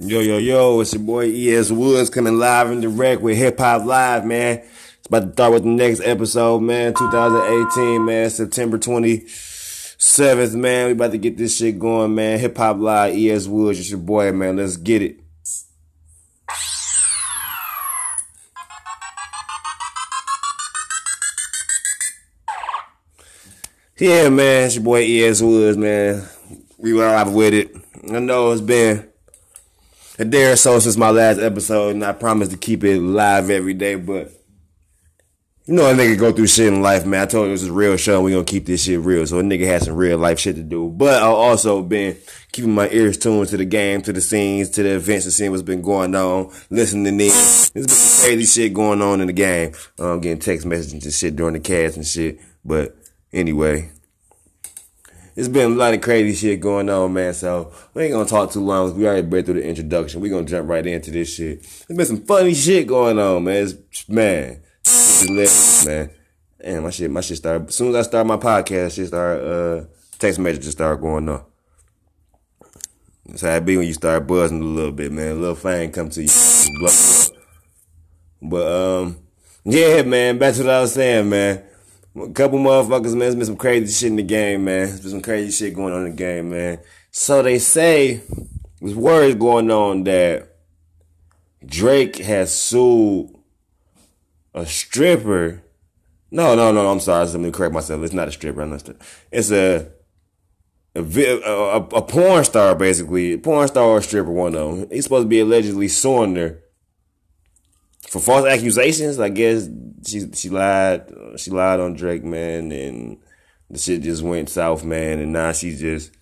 Yo, yo, yo, it's your boy E.S. Woods coming live and direct with Hip Hop Live, man. It's about to start with the next episode, man. 2018, man. September 27th, man. We about to get this shit going, man. Hip Hop Live, E.S. Woods, it's your boy, man. Let's get it. Yeah, man. It's your boy E.S. Woods, man. We live with it. I know it's been a day or so since my last episode, and I promise to keep it live every day. But you know, a nigga go through shit in life, man. I told you this is a real show. We gonna keep this shit real. So a nigga has some real life shit to do. But I've also been keeping my ears tuned to the game, to the scenes, to the events, and seeing what's been going on, listening in. There's been crazy shit going on in the game. I'm um, getting text messages and shit during the cast and shit. But anyway, it's been a lot of crazy shit going on, man. So we ain't gonna talk too long. We already read through the introduction. We gonna jump right into this shit. There's been some funny shit going on, man. It's, man, it's man. Damn, my shit, my shit started. As soon as I start my podcast, shit start. Uh, text messages start going on. That's how it be when you start buzzing a little bit, man. A little fame come to you. But um, yeah, man. Back to what I was saying, man. A couple motherfuckers, man. There's been some crazy shit in the game, man. There's been some crazy shit going on in the game, man. So they say there's words going on that Drake has sued a stripper. No, no, no. I'm sorry. Let me correct myself. It's not a stripper. I'm not It's a a, a, a porn star, basically. Porn star or stripper, one of them. He's supposed to be allegedly suing her for false accusations. I guess she she lied. She lied on Drake, man, and the shit just went south, man. And now she just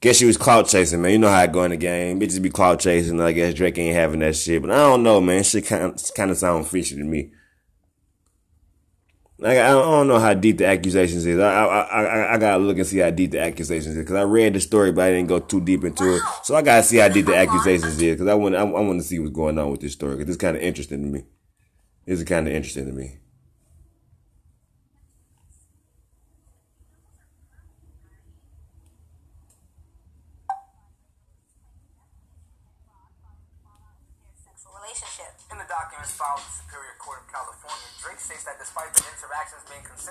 guess she was clout chasing, man. You know how I go in the game. Bitches be clout chasing. I guess Drake ain't having that shit, but I don't know, man. Shit kind of kind of sound fishy to me. Like, I don't know how deep the accusations is. I, I, I, I gotta look and see how deep the accusations is. Cause I read the story, but I didn't go too deep into it. So I gotta see how deep the accusations is. Cause I want, I, I want to see what's going on with this story. Cause it's kind of interesting to me. It's kind of interesting to me.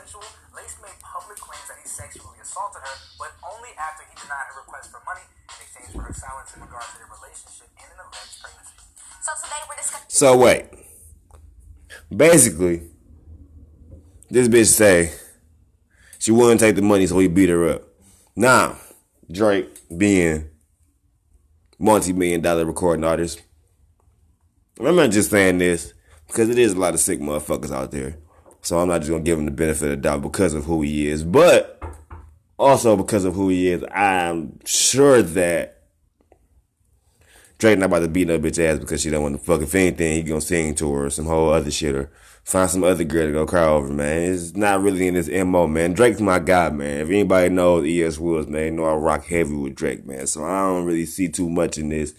Consensual, Lace made public claims that he sexually assaulted her, but only after he denied her request for money in exchange for her silence in regard to their relationship and an alleged pregnancy. So today we're discussing. So wait. Basically, this bitch say she wouldn't take the money, so he beat her up. Now, Drake being multi-million dollar recording artist I'm not just saying this because it is a lot of sick motherfuckers out there. So I'm not just gonna give him the benefit of the doubt because of who he is, but also because of who he is, I'm sure that Drake not about to beat no bitch ass because she don't want to fuck. If anything, he gonna sing to her some whole other shit or find some other girl to go cry over, man. It's not really in his MO, man. Drake's my guy, man. If anybody knows E.S. Woods, man, know I rock heavy with Drake, man. So I don't really see too much in this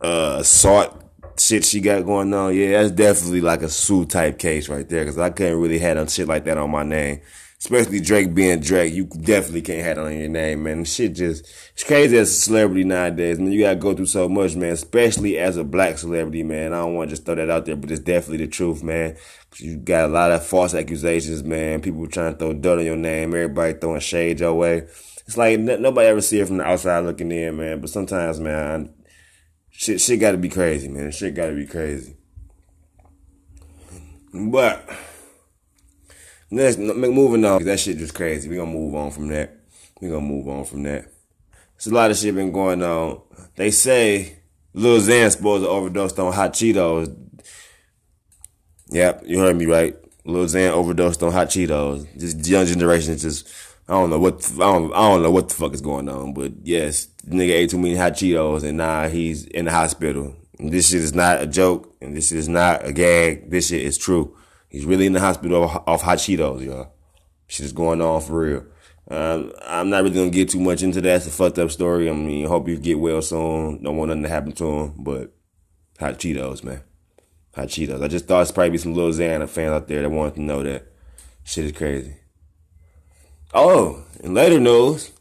uh, assault shit she got going on, yeah, that's definitely like a sue type case right there. Cause I couldn't really have on shit like that on my name. Especially Drake being Drake, you definitely can't have it on your name, man. Shit just, it's crazy as a celebrity nowadays, man. You gotta go through so much, man. Especially as a black celebrity, man. I don't want to just throw that out there, but it's definitely the truth, man. You got a lot of false accusations, man. People trying to throw dirt on your name. Everybody throwing shade your way. It's like nobody ever see it from the outside looking in, man. But sometimes, man, Shit, shit got to be crazy, man. Shit got to be crazy. But let's moving on. That shit just crazy. We gonna move on from that. We gonna move on from that. There's a lot of shit been going on. They say Lil Xan supposed to overdosed on hot Cheetos. Yep, you heard me right. Lil Xan overdosed on hot Cheetos. This young generation just I don't know what I don't, I don't know what the fuck is going on, but yes, nigga ate too many hot Cheetos and now he's in the hospital. And this shit is not a joke and this is not a gag. This shit is true. He's really in the hospital off, hot Cheetos, y'all. Shit is going on for real. Um, I'm not really gonna get too much into that. It's a fucked up story. I mean, hope you get well soon. Don't want nothing to happen to him, but hot Cheetos, man. Hot Cheetos. I just thought it's probably be some Lil Xana fans out there that wanted to know that shit is crazy. Oh, and later news,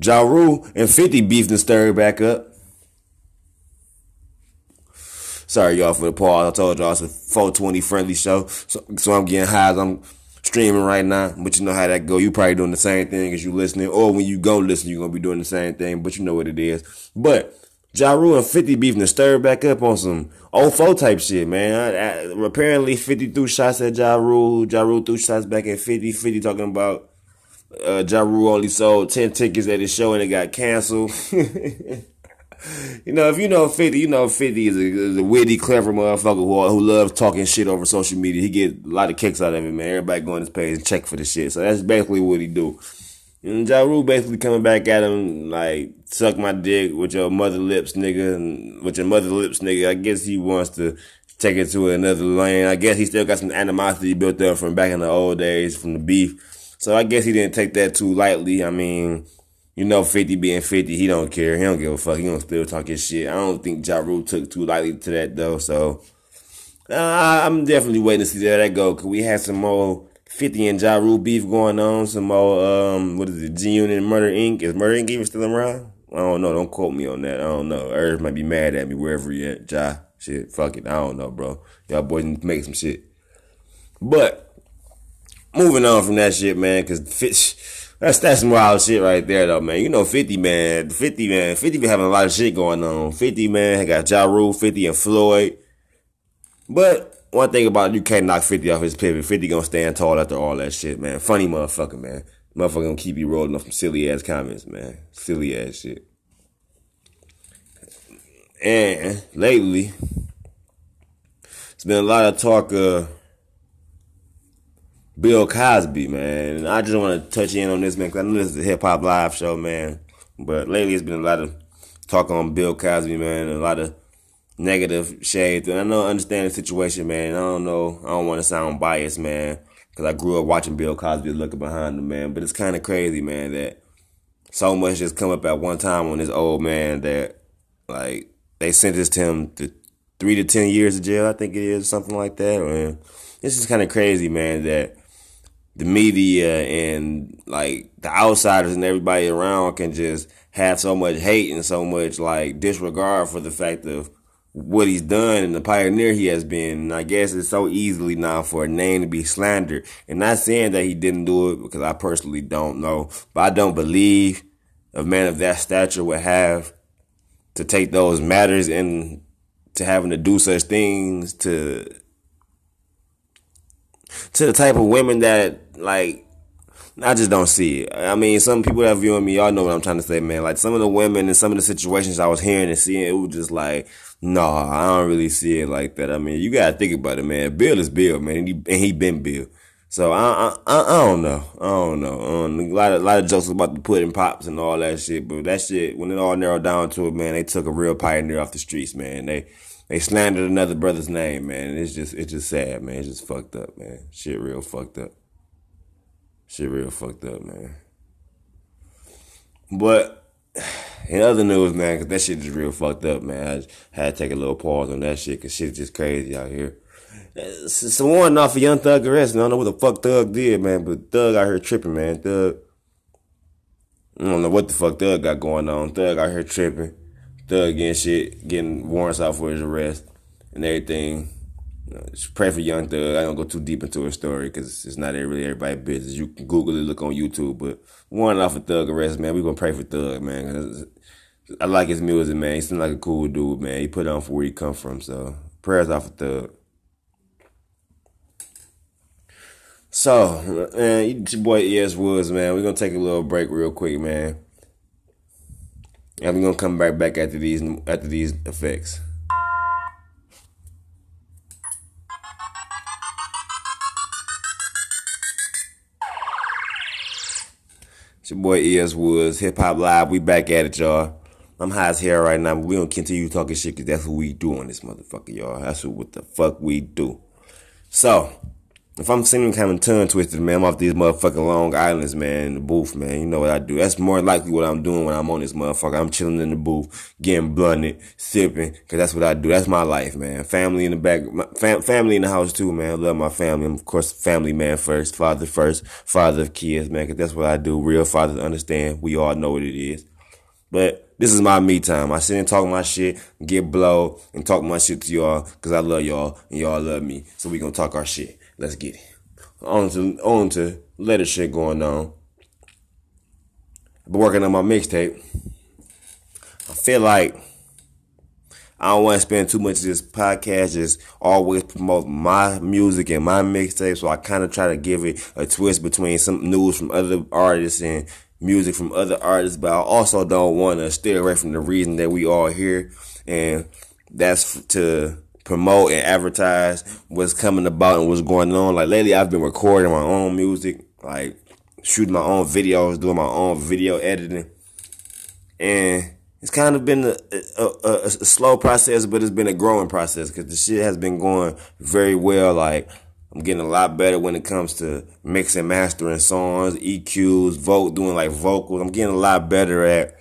Ja Rule and 50 beefed and stirred back up. Sorry, y'all, for the pause. I told y'all it's a 420 friendly show. So, so I'm getting high as I'm streaming right now. But you know how that go. You probably doing the same thing as you listening. Or when you go listen, you're going to be doing the same thing. But you know what it is. But Ja Rule and 50 beefing and stirred back up on some old 04 type shit, man. I, I, apparently 50 threw shots at Ja Rule. Ja Rule threw shots back at 50. 50 talking about uh, ja Rule only sold 10 tickets at his show and it got canceled. you know, if you know 50, you know 50 is a, is a witty, clever motherfucker who, who loves talking shit over social media. He get a lot of kicks out of it, man. Everybody go on his page and check for the shit. So that's basically what he do. And Ja Rule basically coming back at him like, suck my dick with your mother lips, nigga, and with your mother lips, nigga. I guess he wants to take it to another lane. I guess he still got some animosity built up from back in the old days from the beef. So I guess he didn't take that too lightly. I mean, you know, 50 being 50, he don't care. He don't give a fuck. He gonna still talk his shit. I don't think Ja Rule took too lightly to that though. So uh, I'm definitely waiting to see how that go. Cause we had some more 50 and Ja Rule beef going on. Some more, um, what is it, G Unit and Murder Inc. Is Murder Inc. even still around? I don't know. Don't quote me on that. I don't know. Irv might be mad at me wherever he at. Ja, shit, fuck it. I don't know, bro. Y'all boys need to make some shit. But, moving on from that shit, man, cause that's, that's some wild shit right there, though, man. You know, 50, man. 50, man. 50 been having a lot of shit going on. 50, man, got Ja Rule, 50 and Floyd. But, one thing about you can't knock 50 off his pivot. 50 gonna stand tall after all that shit, man. Funny motherfucker, man. Motherfucker gonna keep you rolling off some silly ass comments, man. Silly ass shit. And lately, it's been a lot of talk of Bill Cosby, man. And I just want to touch in on this, man, because I know this is a hip hop live show, man. But lately, it's been a lot of talk on Bill Cosby, man, and a lot of negative shades. And I know, understand the situation, man. I don't know. I don't want to sound biased, man, because I grew up watching Bill Cosby looking behind him, man. But it's kind of crazy, man, that so much just come up at one time on this old man that, like, they sentenced him to three to ten years of jail. I think it is something like that. Man, this is kind of crazy, man. That the media and like the outsiders and everybody around can just have so much hate and so much like disregard for the fact of what he's done and the pioneer he has been. And I guess it's so easily now for a name to be slandered. And not saying that he didn't do it because I personally don't know, but I don't believe a man of that stature would have to take those matters and to having to do such things to to the type of women that like I just don't see it. I mean, some people that viewing me, y'all know what I'm trying to say, man. Like some of the women and some of the situations I was hearing and seeing, it was just like, no, nah, I don't really see it like that. I mean, you gotta think about it, man. Bill is Bill, man, and he, and he been Bill. So I, I, I, don't know. I don't know. Um, a lot of, a lot of jokes about the pudding pops and all that shit, but that shit, when it all narrowed down to it, man, they took a real pioneer off the streets, man. They, they slandered another brother's name, man. It's just, it's just sad, man. It's just fucked up, man. Shit real fucked up. Shit real fucked up, man. But in other news, man, cause that shit is real fucked up, man. I had to take a little pause on that shit, cause shit's just crazy out here. It's a warning off of Young Thug arrest, and I don't know what the fuck Thug did, man, but Thug out here tripping, man. Thug, I don't know what the fuck Thug got going on. Thug out here tripping. Thug getting shit, getting warrants out for his arrest and everything. You know, just pray for Young Thug. I don't go too deep into his story because it's not really everybody's business. You can Google it, look on YouTube. But one off of Thug arrest, man. We gonna pray for Thug, man. I like his music, man. He seems like a cool dude, man. He put on for where he come from. So prayers off of Thug. So, man, your boy ES Woods, man. We're gonna take a little break real quick, man. And we're gonna come back back after these after these effects. It's your boy ES Woods, Hip Hop Live. We back at it, y'all. I'm high as hell right now, but we gonna continue talking shit because that's what we do on this motherfucker, y'all. That's what the fuck we do. So, if I'm sitting kind of tongue twisted, man, I'm off these motherfucking Long Islands, man, in the booth, man. You know what I do. That's more likely what I'm doing when I'm on this motherfucker. I'm chilling in the booth, getting blunted, sipping, cause that's what I do. That's my life, man. Family in the back, fam- family in the house too, man. I love my family. I'm, of course, family man first, father first, father of kids, man, cause that's what I do. Real fathers understand. We all know what it is. But this is my me time. I sit and talk my shit, get blow, and talk my shit to y'all, cause I love y'all, and y'all love me. So we gonna talk our shit. Let's get it. On to on to letter shit going on. I've been working on my mixtape. I feel like I don't want to spend too much of this podcast just always promote my music and my mixtape. So I kind of try to give it a twist between some news from other artists and music from other artists. But I also don't want to steer away from the reason that we all here. And that's to promote and advertise what's coming about and what's going on. Like lately, I've been recording my own music, like shooting my own videos, doing my own video editing, and it's kind of been a, a, a, a slow process, but it's been a growing process because the shit has been going very well. Like I'm getting a lot better when it comes to mixing, mastering songs, EQs, vote, doing like vocals. I'm getting a lot better at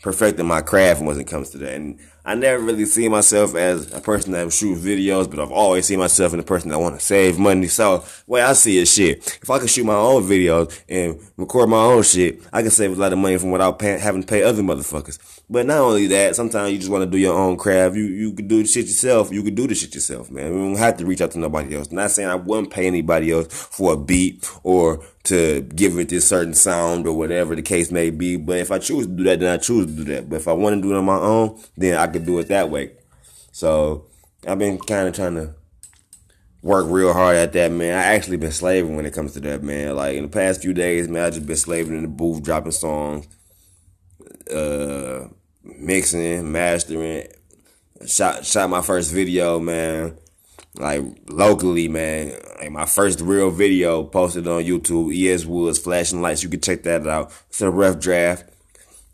perfecting my craft when it comes to that. And I never really see myself as a person that shoots videos, but I've always seen myself as a person that want to save money. So, way I see it, shit. If I can shoot my own videos and record my own shit, I can save a lot of money from without pay, having to pay other motherfuckers. But not only that, sometimes you just want to do your own craft. You you can do the shit yourself. You can do the shit yourself, man. We don't have to reach out to nobody else. Not saying I wouldn't pay anybody else for a beat or to give it this certain sound or whatever the case may be. But if I choose to do that, then I choose to do that. But if I want to do it on my own, then I could do it that way. So I've been kind of trying to work real hard at that, man. I actually been slaving when it comes to that, man. Like in the past few days, man, I just been slaving in the booth, dropping songs, uh, mixing, mastering. Shot shot my first video, man like locally, man. Like my first real video posted on YouTube, ES Woods Flashing Lights. You can check that out. It's a rough draft.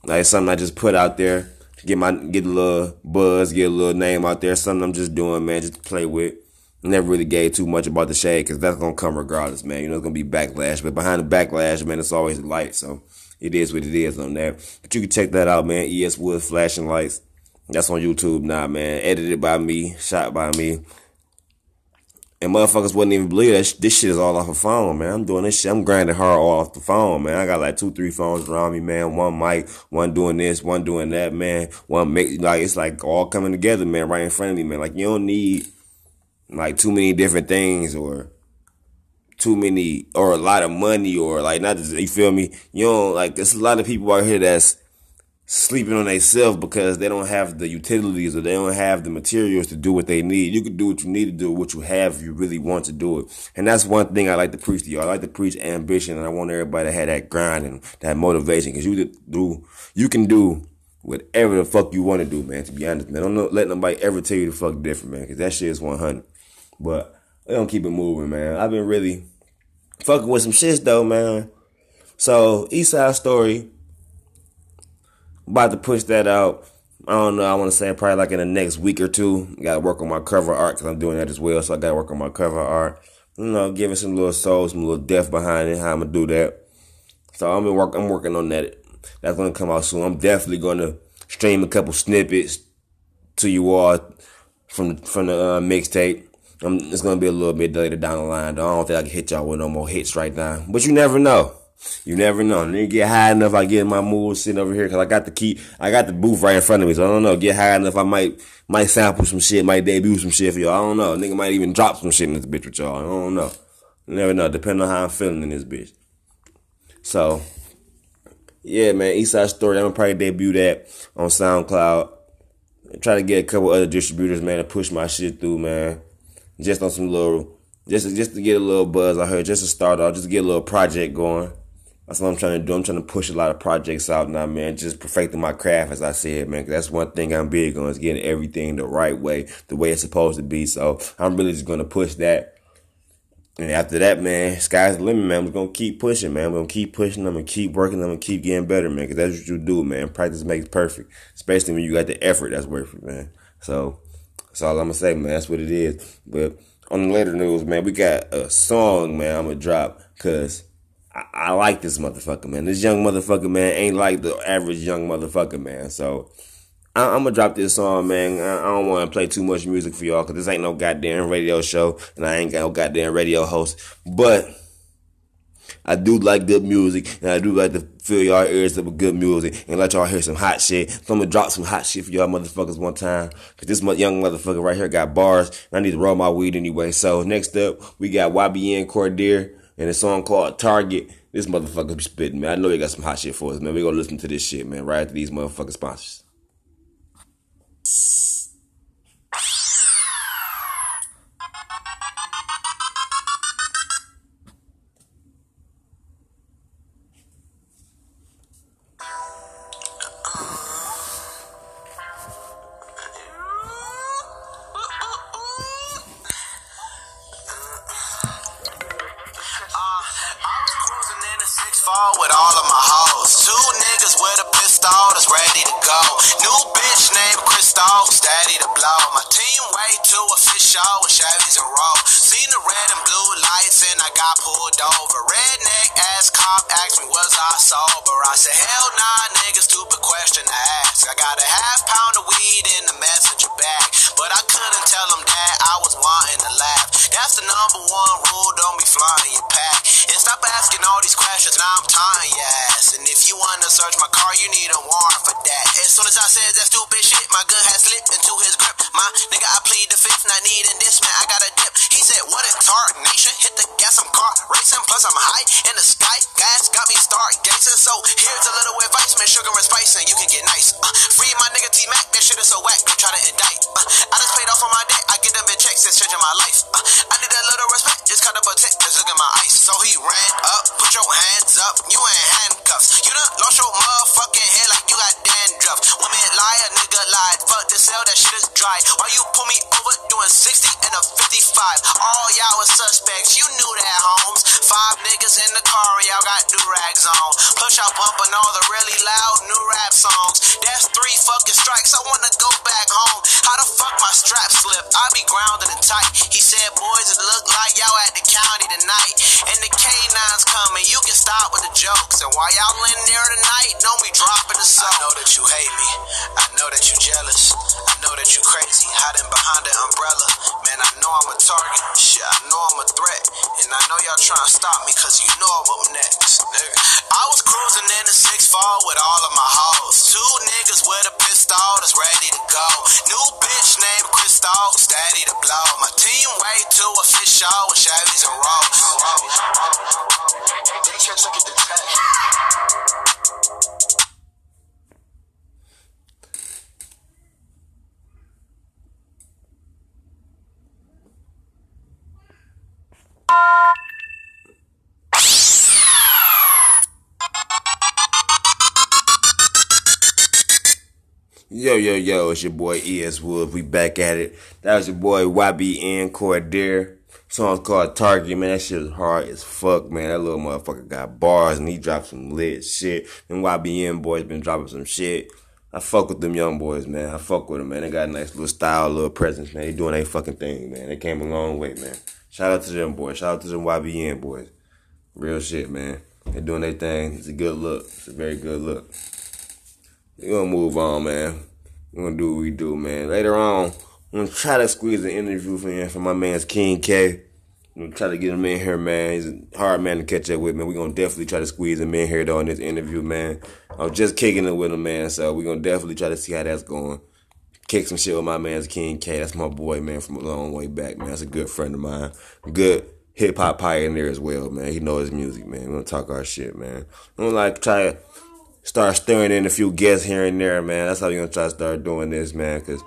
Like something I just put out there to get my get a little buzz, get a little name out there. Something I'm just doing, man, just to play with. Never really gave too much about the shade because that's gonna come regardless, man. You know, it's gonna be backlash, but behind the backlash, man, it's always light. So it is what it is on that. But you can check that out, man. ES Woods Flashing Lights. That's on YouTube now, man. Edited by me, shot by me. And motherfuckers wouldn't even believe that this shit is all off a phone, man. I'm doing this shit. I'm grinding hard all off the phone, man. I got like two, three phones around me, man. One mic, one doing this, one doing that, man. One make like it's like all coming together, man, right in front of me, man. Like you don't need like too many different things or too many or a lot of money or like not just, you feel me? You know, like there's a lot of people out here that's sleeping on themselves because they don't have the utilities or they don't have the materials to do what they need. You can do what you need to do, what you have if you really want to do it. And that's one thing I like to preach to you. I like to preach ambition and I want everybody to have that grind and that motivation because you do, you can do whatever the fuck you want to do, man, to be honest, man. Don't let nobody ever tell you the fuck different, man, because that shit is 100. But we don't keep it moving, man. I've been really fucking with some shits though, man. So, East Side Story, about to push that out. I don't know. I want to say probably like in the next week or two. Got to work on my cover art because I'm doing that as well. So I got to work on my cover art. You know, giving some little soul, some little depth behind it. How I'm gonna do that. So I'm work. I'm working on that. That's gonna come out soon. I'm definitely gonna stream a couple snippets to you all from from the uh, mixtape. it's gonna be a little bit later down the line. Though. I don't think I can hit y'all with no more hits right now. But you never know. You never know. Nigga get high enough, I get in my mood sitting over here because I got the key, I got the booth right in front of me. So I don't know. Get high enough, I might might sample some shit, might debut some shit for y'all. I don't know. Nigga might even drop some shit in this bitch with y'all. I don't know. Never know. Depending on how I'm feeling in this bitch. So yeah, man. Eastside Story. I'm gonna probably debut that on SoundCloud. Try to get a couple other distributors, man, to push my shit through, man. Just on some little, just just to get a little buzz. I heard just to start off, just to get a little project going. That's what I'm trying to do. I'm trying to push a lot of projects out now, man. Just perfecting my craft, as I said, man. that's one thing I'm big on is getting everything the right way, the way it's supposed to be. So I'm really just gonna push that. And after that, man, sky's the limit, man. We're gonna keep pushing, man. We're gonna keep pushing them and keep working them and keep getting better, man. Cause that's what you do, man. Practice makes perfect. Especially when you got the effort that's worth it, man. So that's all I'm gonna say, man. That's what it is. But on the later news, man, we got a song, man. I'm gonna drop because I, I, like this motherfucker, man. This young motherfucker, man, ain't like the average young motherfucker, man. So I, am gonna drop this song, man. I, I don't want to play too much music for y'all because this ain't no goddamn radio show, and I ain't got no goddamn radio host. But I do like good music, and I do like to fill y'all ears up with good music and let y'all hear some hot shit. So I'm gonna drop some hot shit for y'all motherfuckers one time. Cause this young motherfucker right here got bars, and I need to roll my weed anyway. So next up, we got YBN Cordae and a song called Target. This motherfucker be spitting, man. I know he got some hot shit for us, man. We gonna listen to this shit, man, right after these motherfucking sponsors. Plus I'm high in the sky. Gas got me start gazing, so here's a little advice, man, sugar and spice, and you can get nice. Uh, free my nigga T-Mac, that shit is so whack, they try to indict. Uh, I just paid off on my debt, I get them in checks, it's changing my life. Uh, I need a little respect, just cut to protect, just look at my ice. So he ran up, put your hands up, you ain't handcuffs. You done lost your motherfucking head like you got dandruff. Women lie, a nigga lied, fuck the cell, that shit is dry. Why you pull me over doing 60 and a 55? All y'all was suspects, you knew that, Holmes. Five niggas in the car, y'all got do rags on. Push out bumping all the really loud new rap songs. That's three fucking strikes, I wanna go back home. How the fuck my strap slip? I be grounded and tight. He said, boys, it look like y'all at the county tonight. And the K9's coming, you can stop with the jokes. And while y'all in there tonight, don't be dropping the soap. I know that you hate me, I know that you jealous. I know that you crazy, hiding behind the umbrella. Man, I know I'm a target, shit, I know I'm a threat. And I know y'all trying to stop me, cause you know I'm next, nigga. I was cruising in the 6 fall with all of my hoes. Two niggas with a pistol that's ready to go. New bitch named Crystal, steady to blow. My team way too official with Chevys and Rolls. They can't take it to Yo, yo, yo, it's your boy ES Wood. We back at it. That was your boy YBN Cordae. Song's called Target, man. That shit is hard as fuck, man. That little motherfucker got bars and he dropped some lit shit. And YBN boys been dropping some shit. I fuck with them young boys, man. I fuck with them, man. They got a nice little style, little presence, man. They doing their fucking thing, man. They came a long way, man. Shout out to them boys. Shout out to them YBN boys. Real shit, man. They're doing their thing. It's a good look. It's a very good look. We're gonna move on, man. We're gonna do what we do, man. Later on, I'm gonna try to squeeze an interview for him for my man's King K. I'm gonna try to get him in here, man. He's a hard man to catch up with, man. We're gonna definitely try to squeeze him in here though in this interview, man. I'm just kicking it with him, man. So we're gonna definitely try to see how that's going. Kick some shit with my man's King K. That's my boy, man, from a long way back, man. That's a good friend of mine. Good hip hop pioneer as well, man. He knows his music, man. We're gonna talk our shit, man. I'm gonna like try to start stirring in a few guests here and there, man. That's how we gonna try to start doing this, man. Cause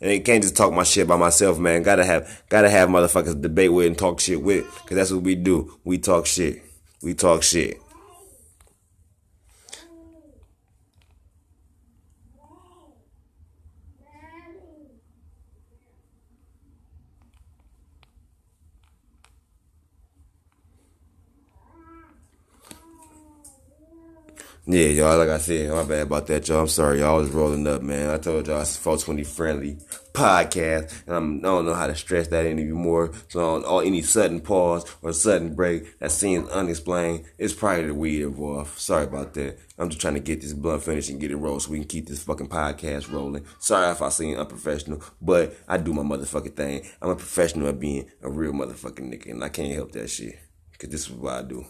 and you can't just talk my shit by myself, man. Gotta have gotta have motherfuckers debate with and talk shit with. Cause that's what we do. We talk shit. We talk shit. Yeah, y'all, like I said, my bad about that, y'all. I'm sorry, y'all was rolling up, man. I told y'all it's 420 friendly podcast, and I'm, I don't know how to stress that anymore. So on, on any sudden pause or sudden break that seems unexplained, it's probably the weed involved. Sorry about that. I'm just trying to get this blunt finished and get it rolled so we can keep this fucking podcast rolling. Sorry if I seem unprofessional, but I do my motherfucking thing. I'm a professional at being a real motherfucking nigga, and I can't help that shit. Cause this is what I do.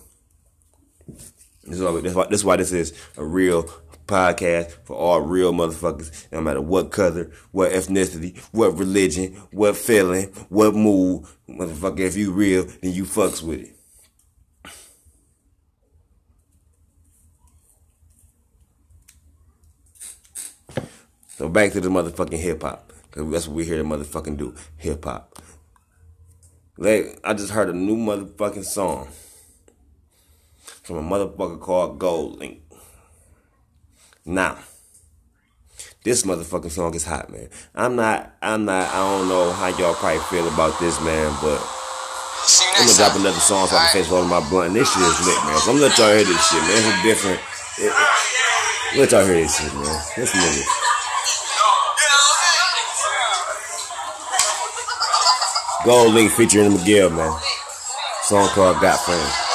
This is why, this, why, this is why this is a real podcast for all real motherfuckers, no matter what color, what ethnicity, what religion, what feeling, what mood. Motherfucker, if you real, then you fucks with it. So back to the motherfucking hip hop. Cause that's what we here to motherfucking do. Hip hop. Like, I just heard a new motherfucking song from a motherfucker called GoldLink. Now, this motherfucking song is hot, man. I'm not, I'm not, I don't know how y'all probably feel about this, man, but I'm gonna drop another song so I can face all my blunt. This shit is lit, man. So I'm gonna let y'all hear this shit, man. It's different. It, it, let y'all hear this shit, man. This nigga. GoldLink featuring Miguel, man. Song called Got Friends.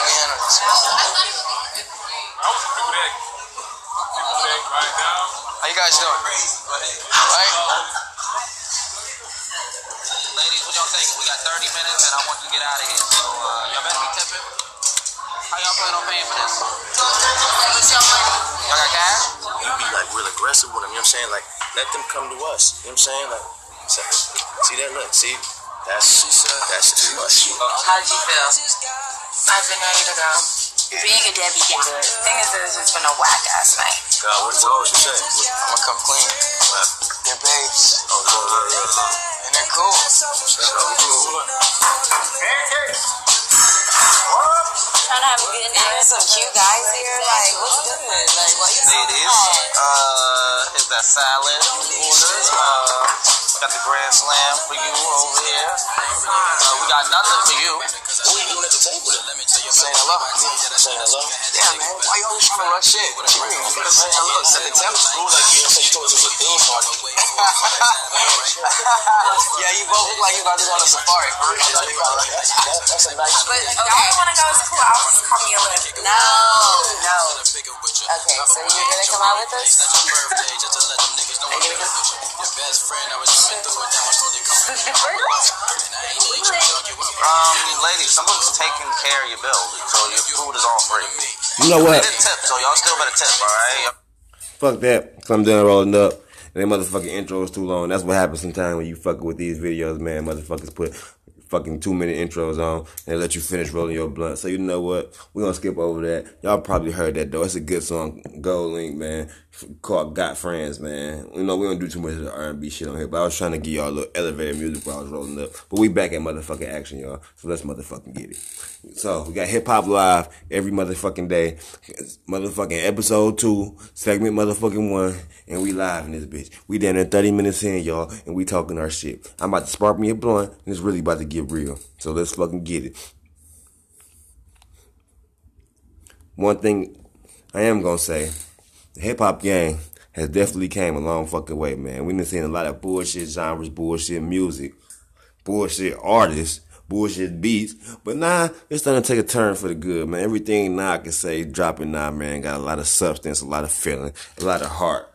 Aggressive with them, you know what I'm saying? Like, let them come to us, you know what I'm saying? Like, so, see that look, see? That's that's too much. How did you feel? I've been ready to go. Being a Debbie Downer. Thing is, it's just been a whack ass night. God, what, what, what you say? I'm gonna come clean. They're babes. Oh, yeah, yeah, yeah. And they're cool. Trying to have a good night. There's some cute guys here. Like, what's good? Like, you so Ladies, uh, is that salad orders? Uh, got the grand slam for you over here. Uh, we got nothing for you. What are you doing at the table then? Saying hello. Saying hello? Yeah, man. Why you always trying to rush in? What you mean? You gotta say hello. Set the temperature. Cool, like, you know, so you told us it was a theme party. yeah, you both look like you about to go on a safari. For That's a nice But y'all don't want to go to school. I'll just call me a little. No, no. Okay, so you're gonna come out with us? Are you. Your best friend, I was just going to go down until they? Um, ladies, someone's taking care of your bill, so your food is all free. You know what? tip, so y'all still better tip, alright? Fuck that. Come down rolling up. And that motherfucking intro is too long. That's what happens sometimes when you fucking with these videos, man. Motherfuckers put fucking two minute intros on and they let you finish rolling your blunt. So you know what? We're gonna skip over that. Y'all probably heard that though. It's a good song. GoldLink, man. Called Got Friends, man. You know, we don't do too much of the R&B shit on here, but I was trying to give y'all a little elevator music while I was rolling up. But we back at motherfucking action, y'all. So let's motherfucking get it. So we got hip hop live every motherfucking day. Motherfucking episode two, segment motherfucking one, and we live in this bitch. We down there 30 minutes in, y'all, and we talking our shit. I'm about to spark me a blunt, and it's really about to get real. So let's fucking get it. One thing I am gonna say, hip hop game has definitely came a long fucking way, man. We been seeing a lot of bullshit genres, bullshit music, bullshit artists, bullshit beats. But nah, it's starting to take a turn for the good, man. Everything now I can say dropping now, man, got a lot of substance, a lot of feeling, a lot of heart.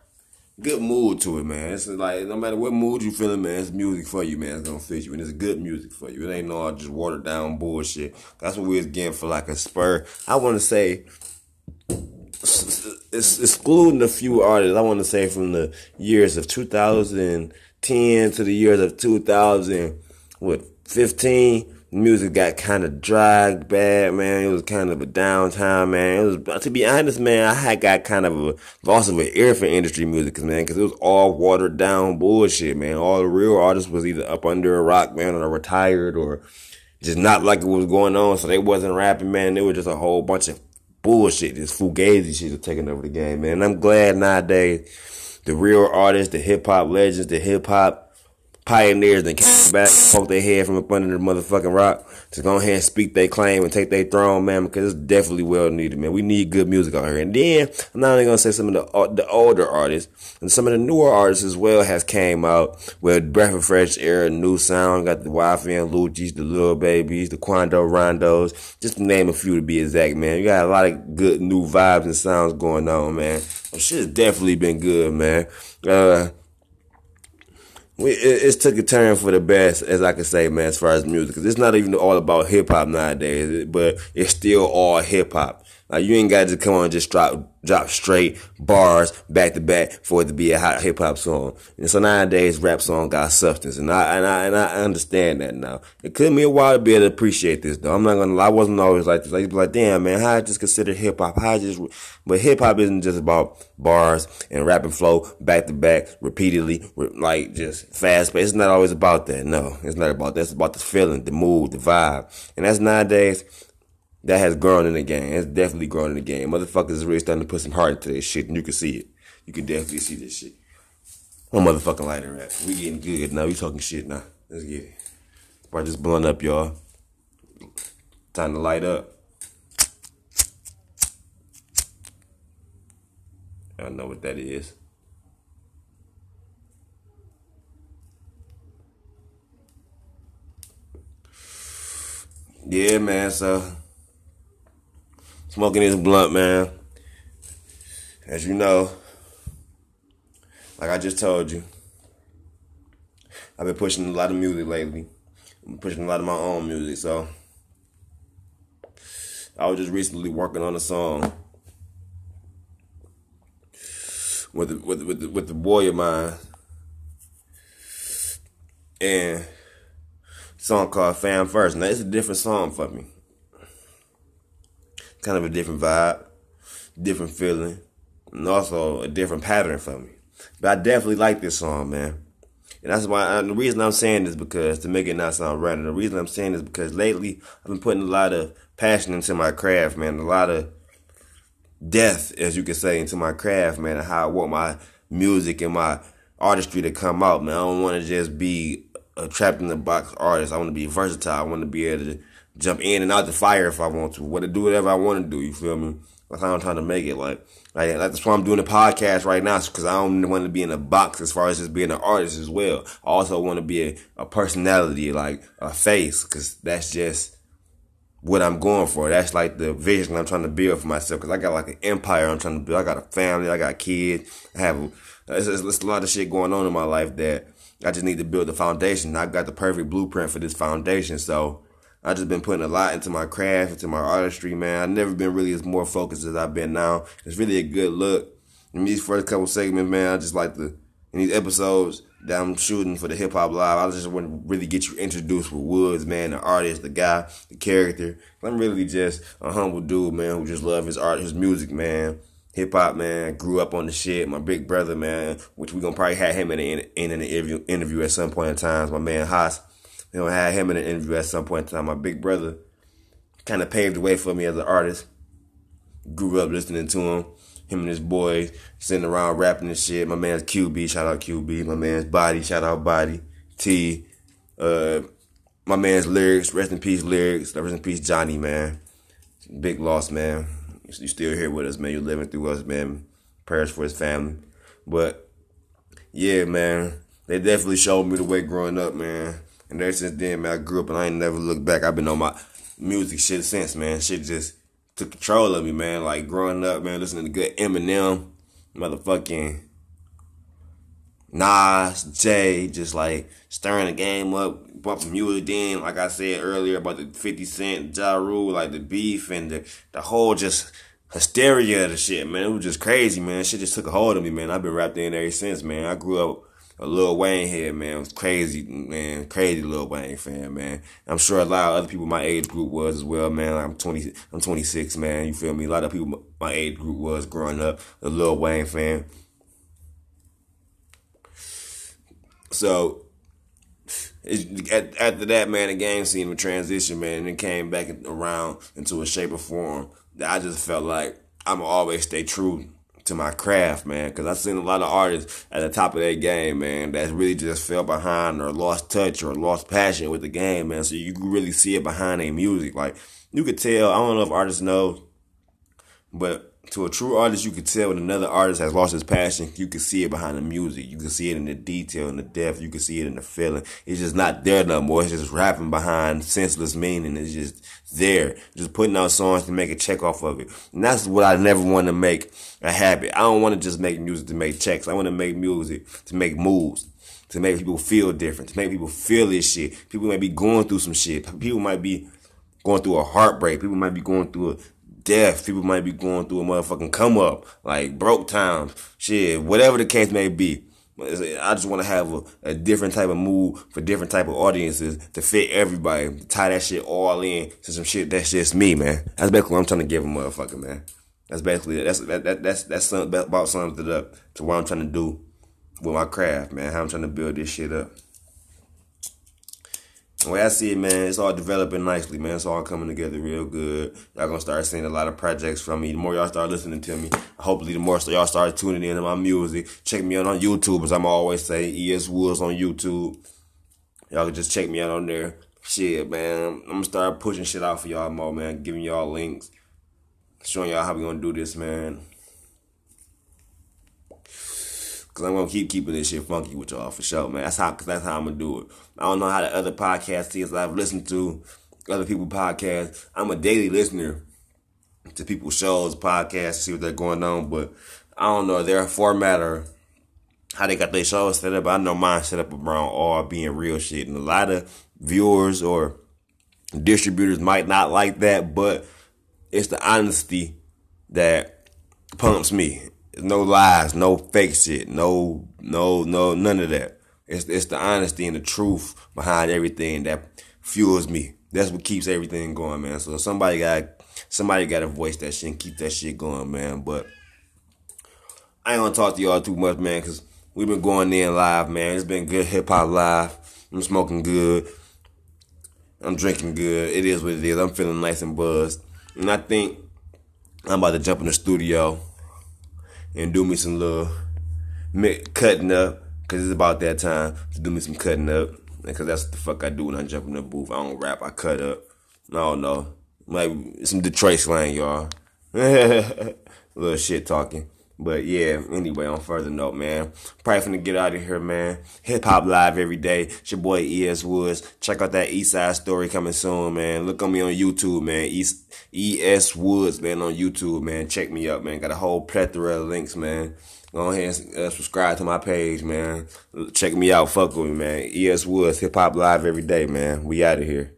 Good mood to it, man. It's like no matter what mood you feeling, man, it's music for you, man. It's gonna fit you, and it's good music for you. It ain't no just watered down bullshit. That's what we was getting for like a spur. I want to say excluding a few artists, I want to say from the years of 2010 to the years of 2000, what, 15, music got kind of dragged bad, man. It was kind of a downtime, man. It was, to be honest, man, I had got kind of a loss of an ear for industry music, man, because it was all watered down bullshit, man. All the real artists was either up under a rock, man, or retired, or just not like it was going on, so they wasn't rapping, man. They was just a whole bunch of bullshit. This fugazi shit is taking over the game, man. And I'm glad nowadays the real artists, the hip hop legends, the hip hop pioneers that came back, poke their head from up under the motherfucking rock to go ahead and speak their claim and take their throne, man, because it's definitely well needed, man. We need good music out here. And then I'm not only gonna say some of the uh, the older artists and some of the newer artists as well has came out with Breath of Fresh Air, new sound, got the YFN Lucci's, the Lil Babies, the Quando Rondos, just to name a few to be exact, man. You got a lot of good new vibes and sounds going on, man. Shit's definitely been good, man. Uh, we, it, it's took a turn for the best, as I can say, man, as far as music. It's not even all about hip hop nowadays, but it's still all hip hop. Like you ain't got to come on and just drop drop straight bars back to back for it to be a hot hip hop song. And so nowadays rap song got substance, and I and I and I understand that now. It took me a while to be able to appreciate this though. I'm not gonna. I wasn't always like this. I used to be like, damn man, how I just consider hip hop? How I just, but hip hop isn't just about bars and rap and flow back to back repeatedly, like just fast. But it's not always about that. No, it's not about that. It's about the feeling, the mood, the vibe, and that's nowadays that has grown in the game. It's definitely grown in the game. Motherfuckers is really starting to put some heart into this shit, and you can see it. You can definitely see this shit. One motherfucking lighter at. We getting good now. We talking shit now. Let's get it. Probably just blowing up, y'all. Time to light up. I don't know what that is. Yeah, man. So smoking this blunt, man. As you know, like I just told you, I've been pushing a lot of music lately. I'm pushing a lot of my own music, so I was just recently working on a song with the, with with the, with the boy of mine, and song called "Fam First. Now it's a different song for me kind of a different vibe, different feeling, and also a different pattern for me. But I definitely like this song, man. And that's why the reason I'm saying this because to make it not sound random. The reason I'm saying this because lately I've been putting a lot of passion into my craft, man. A lot of death, as you could say, into my craft, man. And how I want my music and my artistry to come out, man. I don't want to just be a trapped in the box artist. I want to be versatile. I want to be able to jump in and out the fire if I want to. What to do whatever I want to do. You feel me? That's how I'm trying to make it. Like, like that's why I'm doing the podcast right now, because I don't want to be in a box as far as just being an artist as well. I also want to be a, a personality, like a face, because that's just what I'm going for. That's like the vision I'm trying to build for myself. Because I got like an empire I'm trying to build. I got a family. I got kids. I have it's, it's, it's a lot of shit going on in my life that I just need to build the foundation. I got the perfect blueprint for this foundation. So I just been putting a lot into my craft, into my artistry, man. I've never been really as more focused as I've been now. It's really a good look. In these first couple segments, man, I just like the in these episodes that I'm shooting for the hip hop live. I just want to really get you introduced with Woods, man, the artist, the guy, the character. I'm really just a humble dude, man, who just love his art, his music, man. Hip hop, man. Grew up on the shit. My big brother, man, which we gonna probably have him in, in, in an interview, interview at some point in time. My man Haas you know, had him in an interview at some point in time. My big brother kind of paved the way for me as an artist. Grew up listening to him. Him and his boys sitting around rapping and shit. My man's QB, shout out QB. My man's Body, shout out Body. T. Uh, my man's lyrics, rest in peace lyrics. Rest in peace Johnny, man. Big loss, man. You still here with us, man. You're living through us, man. Prayers for his family. But yeah, man. They definitely showed me the way growing up, man. And ever since then, man, I grew up and I ain't never looked back. I've been on my music shit since, man. Shit just took control of me, man. Like growing up, man, listening to good Eminem, motherfucking Nas, Jay, just like stirring the game up, bumping music then, like I said earlier about the 50 Cent, Ja Rule, like the beef and the, the whole just hysteria of the shit, man. It was just crazy, man. Shit just took a hold of me, man. I've been rapped in ever since, man. I grew up a Lil Wayne head, man. It was crazy, man. Crazy Lil Wayne fan, man. I'm sure a lot of other people my age group was as well, man. I'm 20, I'm 26, man. You feel me? A lot of people my age group was growing up a Lil Wayne fan. So, after that, man, the game seemed to transition, man, and it came back around into a shape or form that I just felt like I'm always stay true to my craft, man. Because I've seen a lot of artists at the top of their game, man, that really just fell behind or lost touch or lost passion with the game, man. So you can really see it behind their music. Like you could tell. I don't know if artists know, but to a true artist, you could tell when another artist has lost his passion. You can see it behind the music. You can see it in the detail and the depth. You can see it in the feeling. It's just not there no more. It's just rapping behind senseless meaning. It's just there, just putting out songs to make a check off of it. And that's what I never want to make a habit. I don't want to just make music to make checks. I want to make music to make moves to make people feel different, to make people feel this shit. People might be going through some shit. People might be going through a heartbreak. People might be going through a death. People might be going through a motherfucking come up, like broke times, shit, whatever the case may be. I just want to have a, a, different type of mood for different type of audiences to fit everybody. Tie that shit all in to some shit that's just me, man. That's basically what I'm trying to give a motherfucker, man. That's basically that's that, that that's that's some, about something up to what I'm trying to do with my craft, man. How I'm trying to build this shit up. Way I see it, man, it's all developing nicely, man. It's all coming together real good. Y'all gonna start seeing a lot of projects from me. The more y'all start listening to me, hopefully the more so y'all start tuning in to my music. Check me out on YouTube, as I'm always saying, ES Woods on YouTube. Y'all can just check me out on there. Shit, man. I'm gonna start pushing shit out for y'all more, man. Giving y'all links. Showing y'all how we gonna do this, man. Cause I'm gonna keep keeping this shit funky with y'all for sure, man. That's how, cause that's how I'm gonna do it. I don't know how the other podcasts is I've listened to other people podcasts. I'm a daily listener to people's shows, podcasts, see what they're going on, but I don't know their format or how they got their shows set up. I know mine set up around all being real shit, and a lot of viewers or distributors might not like that, but it's the honesty that pumps me no lies, no fake shit, no, no, no, none of that. It's it's the honesty and the truth behind everything that fuels me. That's what keeps everything going, man. So somebody got somebody got to voice that shit and keep that shit going, man. But I ain't gonna talk to y'all too much, man, because we've been going in live, man. It's been good hip hop live. I'm smoking good. I'm drinking good. It is what it is. I'm feeling nice and buzzed. And I think I'm about to jump in the studio and do me some little cutting up because it's about that time to do me some cutting up because that's what the fuck I do when I jump in the booth. I don't rap, I cut up. I don't know. like some Detroit slang, y'all. little shit talking. But yeah, anyway, on further note, man, probably finna get out of here, man. Hip hop live every day. It's your boy ES Woods. Check out that East Side story coming soon, man. Look on me on YouTube, man. East ES Woods, man, on YouTube, man. Check me out, man. Got a whole plethora of links, man. Go ahead and uh, subscribe to my page, man. Check me out. Fuck with me, man. ES Woods, Hip Hop Live every day, man. We out of here.